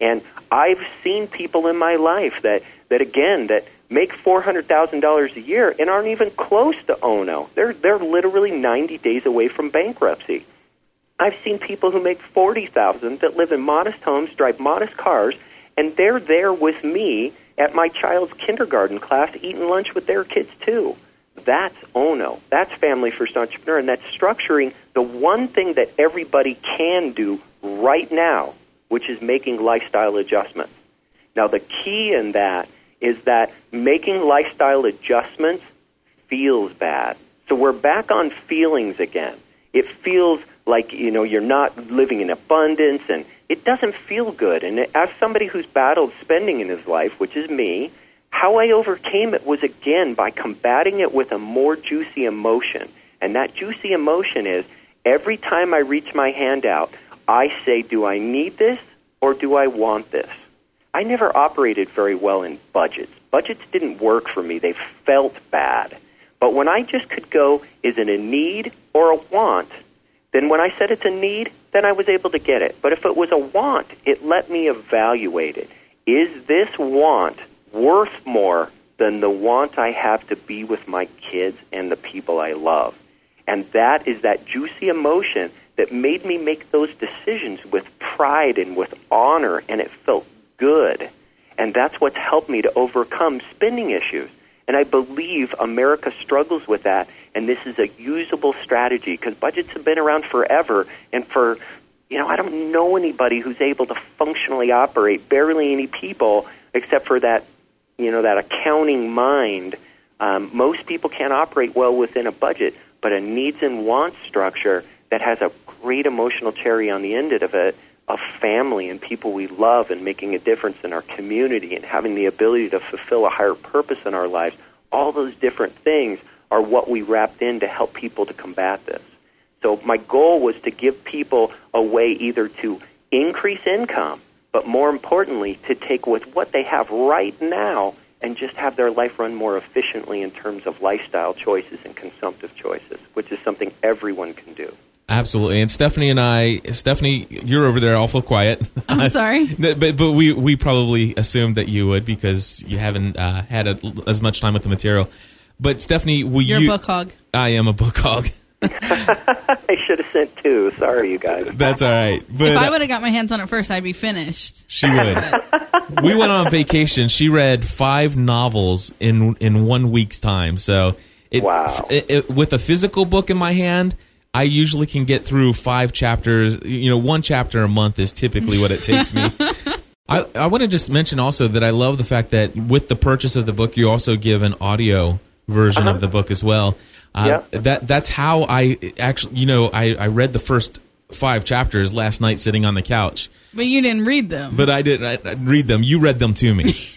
And I've seen people in my life that, that again, that make $400,000 a year and aren't even close to Ono. They're, they're literally 90 days away from bankruptcy. I've seen people who make 40,000 that live in modest homes, drive modest cars, and they're there with me at my child's kindergarten class eating lunch with their kids too. That's Ono. That's Family First Entrepreneur, and that's structuring the one thing that everybody can do right now, which is making lifestyle adjustments. Now, the key in that is that making lifestyle adjustments feels bad. So we're back on feelings again. It feels like, you know, you're not living in abundance and it doesn't feel good. And as somebody who's battled spending in his life, which is me, how I overcame it was again by combating it with a more juicy emotion. And that juicy emotion is every time I reach my hand out, I say, do I need this or do I want this? I never operated very well in budgets. Budgets didn't work for me. They felt bad. But when I just could go, is it a need or a want? Then when I said it's a need, then I was able to get it. But if it was a want, it let me evaluate it. Is this want worth more than the want I have to be with my kids and the people I love? And that is that juicy emotion that made me make those decisions with pride and with honor, and it felt good. And that's what's helped me to overcome spending issues. And I believe America struggles with that, and this is a usable strategy because budgets have been around forever. And for, you know, I don't know anybody who's able to functionally operate, barely any people, except for that, you know, that accounting mind. Um, most people can't operate well within a budget, but a needs and wants structure that has a great emotional cherry on the end of it of a family and people we love and making a difference in our community and having the ability to fulfill a higher purpose in our lives, all those different things are what we wrapped in to help people to combat this. So my goal was to give people a way either to increase income, but more importantly, to take with what they have right now and just have their life run more efficiently in terms of lifestyle choices and consumptive choices, which is something everyone can do. Absolutely. And Stephanie and I, Stephanie, you're over there awful quiet. I'm <laughs> sorry. but but we, we probably assumed that you would because you haven't uh, had a, as much time with the material. But Stephanie, will You're you? a book hog. I am a book hog. <laughs> I should have sent two. Sorry, you guys. That's all right. But If I would have got my hands on it first, I'd be finished. she would. <laughs> we went on vacation. She read five novels in in one week's time. So it, Wow. it, it- with a physical book in my hand, I usually can get through five chapters. You know, one chapter a month is typically what it takes me. <laughs> I, I want to just mention also that I love the fact that with the purchase of the book, you also give an audio version of the book as well. Uh, That that's how I actually, you know, I, I read the first five chapters last night sitting on the couch, But you didn't read them. but I didn't I, I read them. You read them to me. <laughs>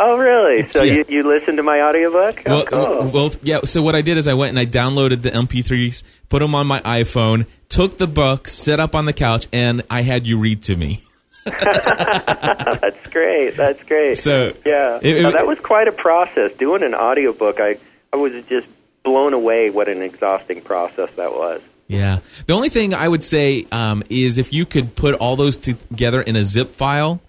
Oh, really? So Yeah. you, you listened to my audiobook? Oh, well, cool. well, yeah. So what I did is I went and I downloaded the MP3s, put them on my iPhone, took the book, set up on the couch, and I had you read to me. <laughs> That's great. That's great. So yeah, it- it- Now, that was quite a process. Doing an audiobook, I I was just blown away what an exhausting process that was. Yeah. The only thing I would say um, is if you could put all those together in a zip file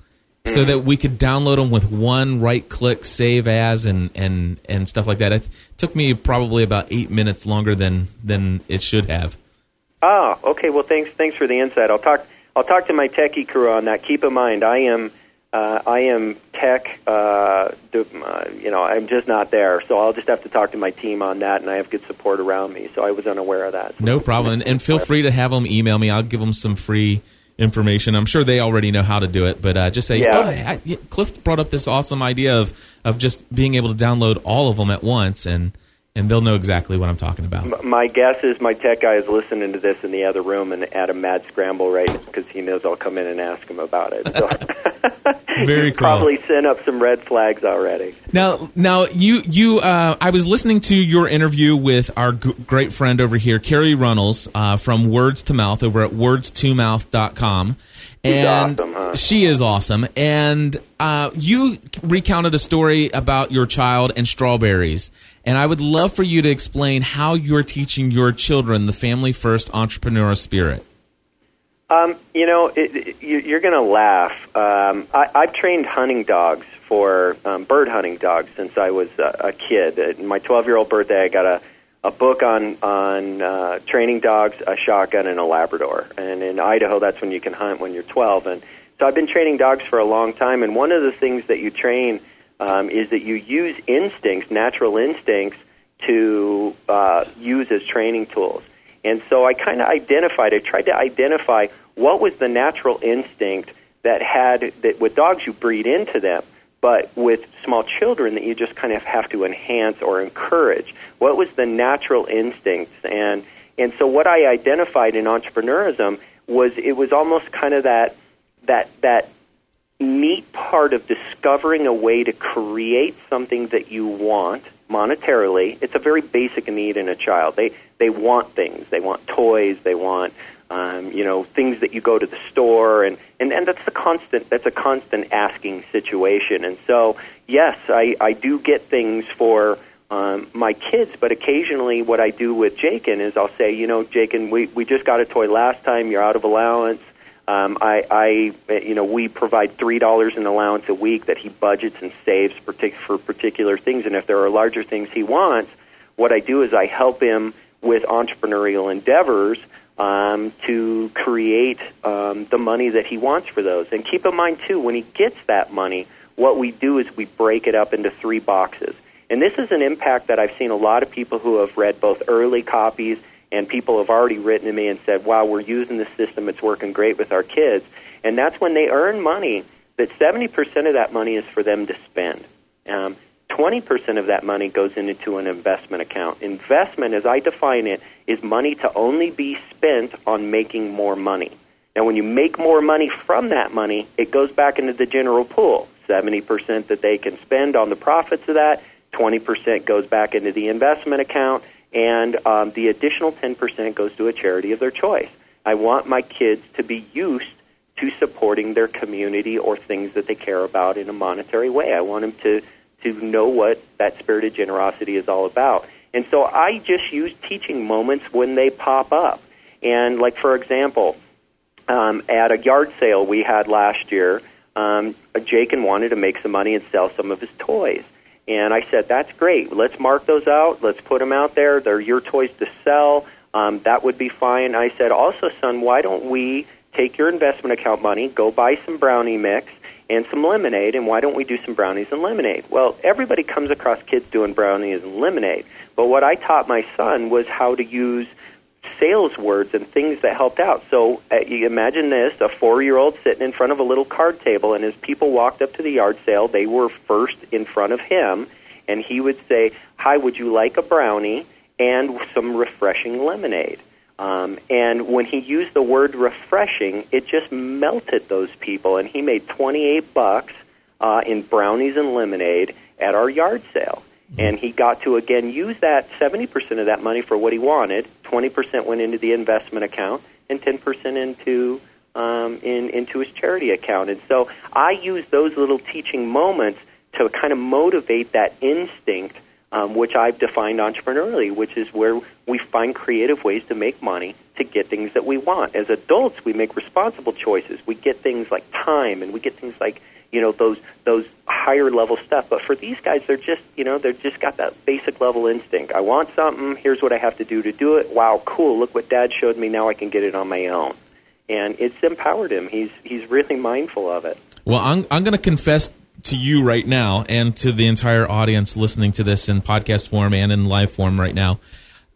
so that we could download them with one right click save as and, and, and stuff like that. It took me probably about eight minutes longer than, than it should have. Oh, okay. Well, thanks. Thanks for the insight. I'll talk. I'll talk to my techie crew on that. Keep in mind, I am. Uh, I am tech. Uh, uh, you know, I'm just not there. So I'll just have to talk to my team on that, and I have good support around me. So I was unaware of that. No problem. And, and feel free to have them email me. I'll give them some free information. I'm sure they already know how to do it, but uh, just say, Yeah. oh, I, yeah, Cliff brought up this awesome idea of, of just being able to download all of them at once, and, and they'll know exactly what I'm talking about. My guess is my tech guy is listening to this in the other room and at a mad scramble right now because he knows I'll come in and ask him about it. So <laughs> Very cool. probably sent up some red flags already. Now, now you you uh, I was listening to your interview with our g- great friend over here, Carrie Runnels, uh, from Words to Mouth over at words2mouth.com. And awesome, huh? she is awesome. And uh, you recounted a story about your child and strawberries. And I would love for you to explain how you're teaching your children the family first entrepreneurial spirit. Um, you know, it, it, you, you're going to laugh. Um, I, I've trained hunting dogs for um, bird hunting dogs since I was a, a kid. At my 12 year old birthday, I got a, a book on on uh, training dogs, a shotgun, and a Labrador. And in Idaho, that's when you can hunt when you're 12. And So I've been training dogs for a long time, and one of the things that you train um, is that you use instincts, natural instincts, to uh, use as training tools. And so I kind of identified, I tried to identify what was the natural instinct that had, that with dogs you breed into them, but with small children that you just kind of have to enhance or encourage. What was the natural instincts? And, and so what I identified in entrepreneurism was it was almost kind of that, that, that neat part of discovering a way to create something that you want monetarily. It's a very basic need in a child. They they want things. They want toys. They want um, you know things that you go to the store and, and and that's the constant that's a constant asking situation. And so yes, I I do get things for. Um, my kids, but occasionally what I do with Jakin is I'll say, you know, Jakin, we, we just got a toy last time. You're out of allowance um, I, I, you know, we provide three dollars in allowance a week that he budgets and saves partic- for particular things. And if there are larger things he wants, what I do is I help him with entrepreneurial endeavors um, to create um, the money that he wants for those. And keep in mind too, when he gets that money, what we do is we break it up into three boxes. And this is an impact that I've seen a lot of people who have read both early copies and people have already written to me and said, "Wow, we're using the system; it's working great with our kids." And that's when they earn money. That seventy percent of that money is for them to spend. Um, 20% of that money goes into an investment account. Investment, as I define it, is money to only be spent on making more money. Now, when you make more money from that money, it goes back into the general pool. 70% that they can spend on the profits of that, 20% goes back into the investment account, and um, the additional 10% goes to a charity of their choice. I want my kids to be used to supporting their community or things that they care about in a monetary way. I want them to, to know what that spirit of generosity is all about. And so I just use teaching moments when they pop up. And, like, for example, um, at a yard sale we had last year, um, Jakin wanted to make some money and sell some of his toys. And I said, that's great. Let's mark those out. Let's put them out there. They're your toys to sell. Um, that would be fine. I said, also, son, why don't we take your investment account money, go buy some brownie mix and some lemonade, and why don't we do some brownies and lemonade? Well, everybody comes across kids doing brownies and lemonade. But what I taught my son was how to use sales words and things that helped out. So uh, you imagine this: a four-year-old sitting in front of a little card table, and as people walked up to the yard sale, they were first in front of him, and he would say, "Hi, would you like a brownie and some refreshing lemonade?" Um, and when he used the word refreshing, it just melted those people, and he made twenty-eight bucks uh, in brownies and lemonade at our yard sale and he got to again use that 70% of that money for what he wanted. 20% went into the investment account and 10% into um, in, into his charity account. And so i use those little teaching moments to kind of motivate that instinct um, which i've defined entrepreneurially which is where we find creative ways to make money to get things that we want. As adults we make responsible choices. We get things like time and we get things like you know those those higher level stuff. But for these guys, they're just you know they're just got that basic level instinct. I want something. Here's what I have to do to do it. Wow, cool! Look what Dad showed me. Now I can get it on my own, and it's empowered him. He's he's really mindful of it. Well, I'm I'm going to confess to you right now and to the entire audience listening to this in podcast form and in live form right now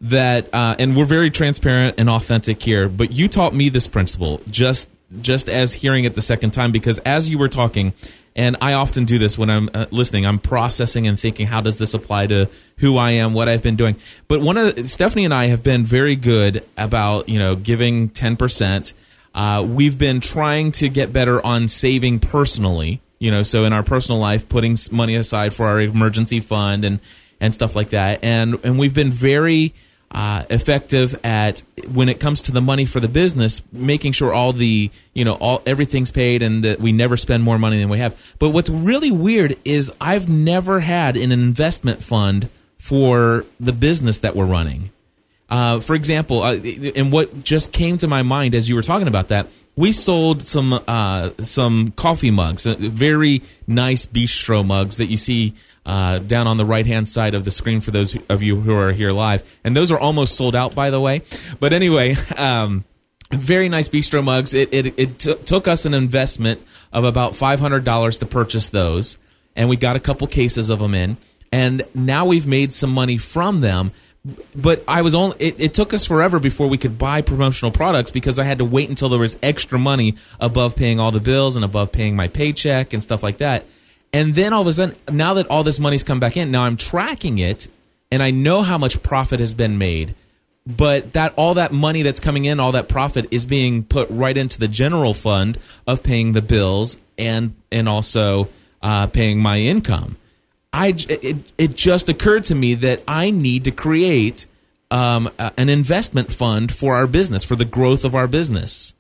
that uh, and we're very transparent and authentic here but you taught me this principle just just as hearing it the second time because as you were talking, and I often do this when I'm uh, listening, I'm processing and thinking, how does this apply to who I am, what I've been doing. But one of Stephanie and I have been very good about you know giving ten percent. Uh, we've been trying to get better on saving personally. You know, so in our personal life, putting money aside for our emergency fund and and stuff like that. And and we've been very uh, effective at when it comes to the money for the business, making sure all the you know all everything's paid and that we never spend more money than we have. But what's really weird is I've never had an investment fund for the business that we're running. Uh, for example, uh, and what just came to my mind as you were talking about that, we sold some uh, some coffee mugs, uh, very nice bistro mugs that you see uh, down on the right hand side of the screen for those of you who are here live. And those are almost sold out, by the way. But anyway, <laughs> um, very nice bistro mugs. It, it, it t- took us an investment of about five hundred dollars to purchase those, and we got a couple cases of them in, and now we've made some money from them. But I was only it, it took us forever before we could buy promotional products because I had to wait until there was extra money above paying all the bills and above paying my paycheck and stuff like that. And then all of a sudden, now that all this money's come back in, now I'm tracking it and I know how much profit has been made. But that all that money that's coming in, all that profit is being put right into the general fund of paying the bills and and also uh, paying my income. I it, it just occurred to me that I need to create um, an investment fund for our business for the growth of our business.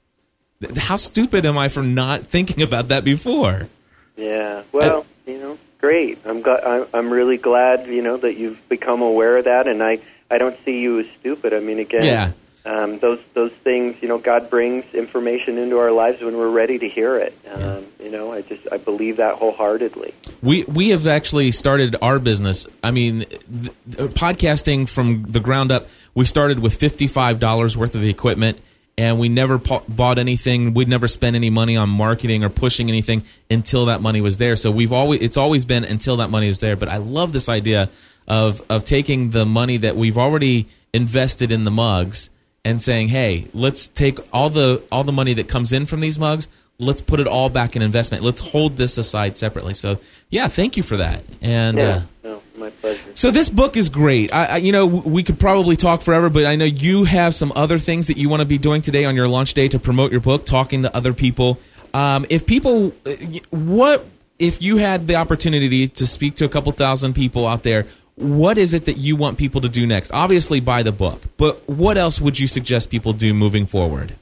How stupid am I for not thinking about that before? Yeah. Well, you know, great. I'm glad. I'm really glad. You know that you've become aware of that, and I I don't see you as stupid. I mean, again, yeah. Um, those those things, you know, God brings information into our lives when we're ready to hear it. Um, yeah. You know, I just I believe that wholeheartedly. We we have actually started our business. I mean, th- podcasting from the ground up. We started with fifty five dollars worth of equipment, and we never po- bought anything. We'd never spent any money on marketing or pushing anything until that money was there. So we've always it's always been until that money is there. But I love this idea of of taking the money that we've already invested in the mugs and saying, "Hey, let's take all the all the money that comes in from these mugs, let's put it all back in investment. Let's hold this aside separately." So, yeah, thank you for that. And yeah, uh, no, my pleasure. so this book is great. I, I, you know, we could probably talk forever, but I know you have some other things that you want to be doing today on your launch day to promote your book, talking to other people. Um, if people, uh, what if you had the opportunity to speak to a couple thousand people out there? what is it that you want people to do next? Obviously, buy the book, but what else would you suggest people do moving forward?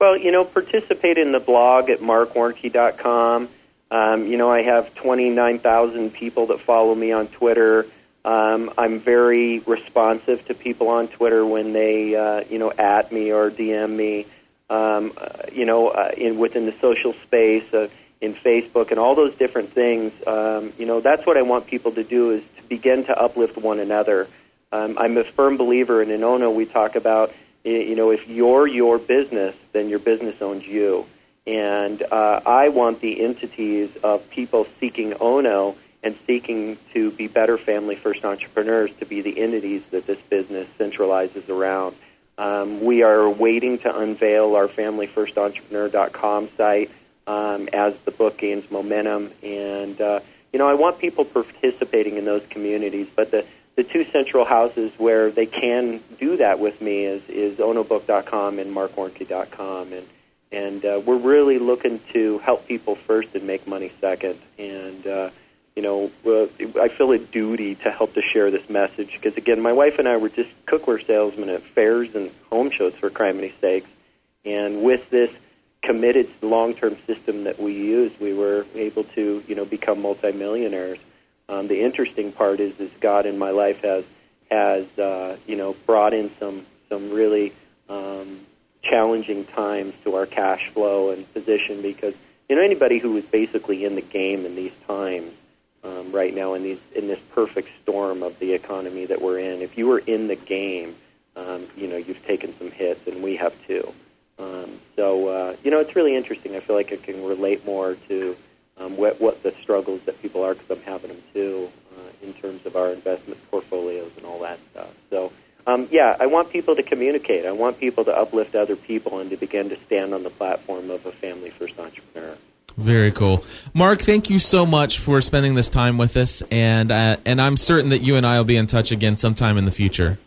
Well, you know, participate in the blog at markwarnke.com. Um, you know, I have 29,000 people that follow me on Twitter. Um, I'm very responsive to people on Twitter when they, uh, you know, at me or DM me. Um, uh, you know, uh, in within the social space, uh, in Facebook, and all those different things. Um, you know, that's what I want people to do is to begin to uplift one another. Um, I'm a firm believer, in Ono we talk about, you know, if you're your business, then your business owns you. And uh, I want the entities of people seeking Ono and seeking to be better family first entrepreneurs to be the entities that this business centralizes around. Um, we are waiting to unveil our familyfirstentrepreneur.com site um, as the book gains momentum. And, uh, you know, I want people participating in those communities, but the, the two central houses where they can do that with me is, is onobook.com and markwarnke.com. And, and uh, we're really looking to help people first and make money second. And, uh, you know, uh, I feel a duty to help to share this message because, again, my wife and I were just cookware salesmen at fairs and home shows for crime many sakes. And with this committed long-term system that we use, we were able to, you know, become multimillionaires. Um, the interesting part is, is God in my life has has uh, you know brought in some some really um, challenging times to our cash flow and position because you know anybody who is basically in the game in these times um, right now in these in this perfect storm of the economy that we're in, if you were in the game, um, you know you've taken some hits, and we have too. Um, so uh, you know, it's really interesting. I feel like I can relate more to um, what, what the struggles that people are because I'm having them too uh, in terms of our investment portfolios and all that stuff. So um, yeah, I want people to communicate. I want people to uplift other people and to begin to stand on the platform of a family first entrepreneur. Very cool, Mark. Thank you so much for spending this time with us, and uh, and I'm certain that you and I will be in touch again sometime in the future.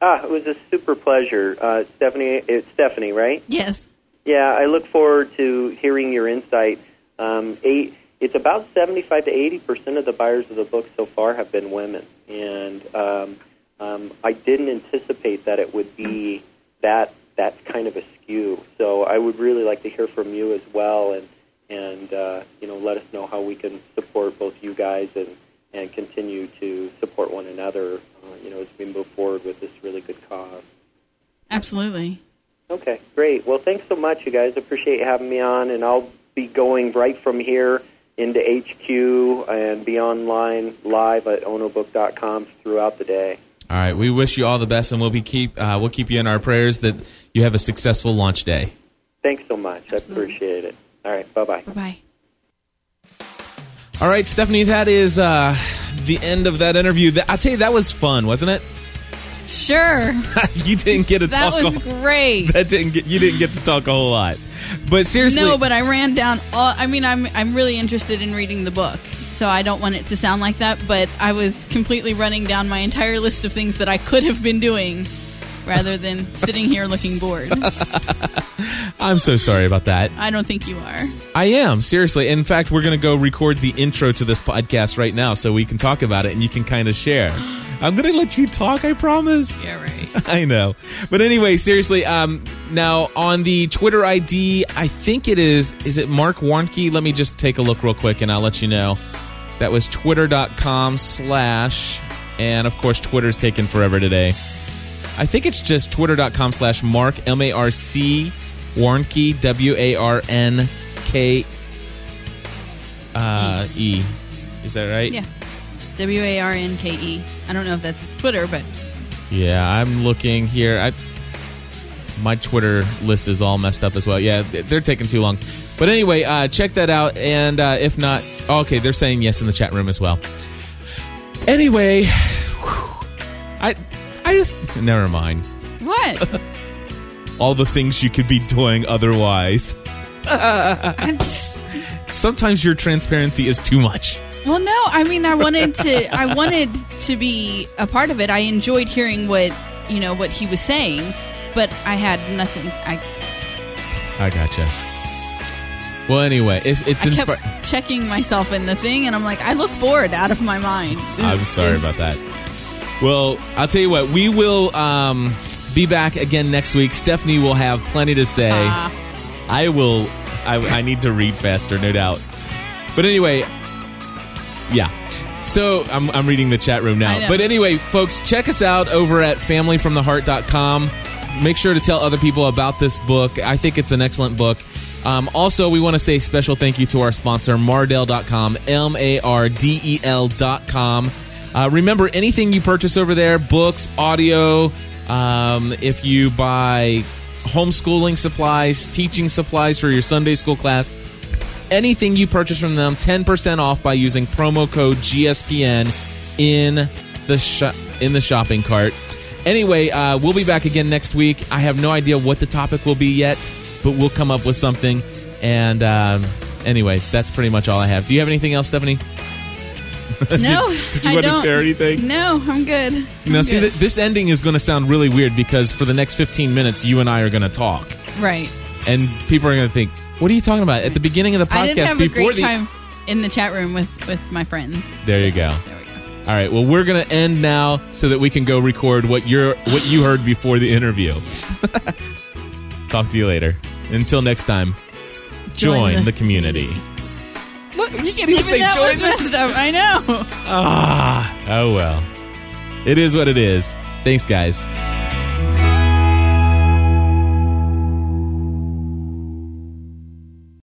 Ah, it was a super pleasure, uh, Stephanie. It's Stephanie, right? Yes. Yeah, I look forward to hearing your insight. Um, eight, it's about 75 to 80 percent of the buyers of the book so far have been women, and um, um, I didn't anticipate that it would be that that kind of a skew. So I would really like to hear from you as well, and and uh, you know let us know how we can support both you guys and and continue to support one another. Uh, you know as we move forward with this really good cause. Absolutely. Okay, great. Well, thanks so much, you guys. Appreciate having me on, and I'll be going right from here into HQ and be online live at onobook.com throughout the day. All right, we wish you all the best, and we'll be keep uh, we'll keep you in our prayers that you have a successful launch day. Thanks so much. Absolutely. I appreciate it. All right, bye bye. Bye bye. All right, Stephanie, that is uh, the end of that interview. That, I'll tell you, that was fun, wasn't it? Sure. <laughs> you didn't get to That talk. was a, great. that didn't get you didn't get to talk a whole lot. But seriously, No, but I ran down all I mean I'm I'm really interested in reading the book. So I don't want it to sound like that, but I was completely running down my entire list of things that I could have been doing rather than sitting here looking bored. <laughs> I'm so sorry about that. I don't think you are. I am seriously. In fact, we're going to go record the intro to this podcast right now, so we can talk about it and you can kind of share. <gasps> I'm going to let you talk. I promise. Yeah, right. <laughs> I know. But anyway, seriously, um, now on the Twitter ID, I think it is, is it Mark Warnke? Let me just take a look real quick and I'll let you know. That was twitter.com slash, and of course, Twitter's taken forever today. I think it's just twitter.com slash Mark, M A R C, Warnke, W A R N K uh, E. Is that right? Yeah. W A R N K E. I don't know if that's Twitter, but Yeah, I'm looking here. I my Twitter list is all messed up as well. Yeah, they're taking too long. But anyway, uh, check that out. And uh, if not, oh, okay, they're saying yes in the chat room as well. Anyway, whew, <sighs> I I just never mind. what? <laughs> All the things you could be doing otherwise. <laughs> Just- Sometimes your transparency is too much. well, no. I mean, I wanted to. I wanted to be a part of it. I enjoyed hearing what you know what he was saying, but I had nothing. I, I gotcha. Well, anyway, it's it's I kept checking myself in the thing, and I'm like, I look bored, out of my mind. I'm sorry just- about that. Well, I'll tell you what. We will um, be back again next week. Stephanie will have plenty to say. Ah. I will. I, I need to read faster, no doubt. But anyway, yeah. So I'm, I'm reading the chat room now. But anyway, folks, check us out over at familyfromtheheart.com. Make sure to tell other people about this book. I think it's an excellent book. Um, also, we want to say special thank you to our sponsor, Mardel.com, M A R D E L.com. Uh, remember, anything you purchase over there, books, audio, um, if you buy homeschooling supplies, teaching supplies for your Sunday school class, anything you purchase from them 10% off by using promo code GSPN in the shop in the shopping cart. Anyway, uh, we'll be back again next week. I have no idea what the topic will be yet, but we'll come up with something. And um, anyway, that's pretty much all I have. Do you have anything else, Stephanie? <laughs> No, Did you I want don't. to share anything? No, I'm good. Now, I'm see, good. th- this ending is going to sound really weird because for the next 15 minutes, you and I are going to talk. right. And people are going to think, what are you talking about? At the beginning of the podcast, I didn't have a great the. time in the chat room with with my friends. There you go. There we go. All right. Well, we're going to end now so that we can go record what you're what you heard before the interview. <laughs> Talk to you later. Until next time, join, Join the, the community. Look, you can't even, Even say that join was the messed up. I know. Ah, oh well. It is what it is. Thanks, guys.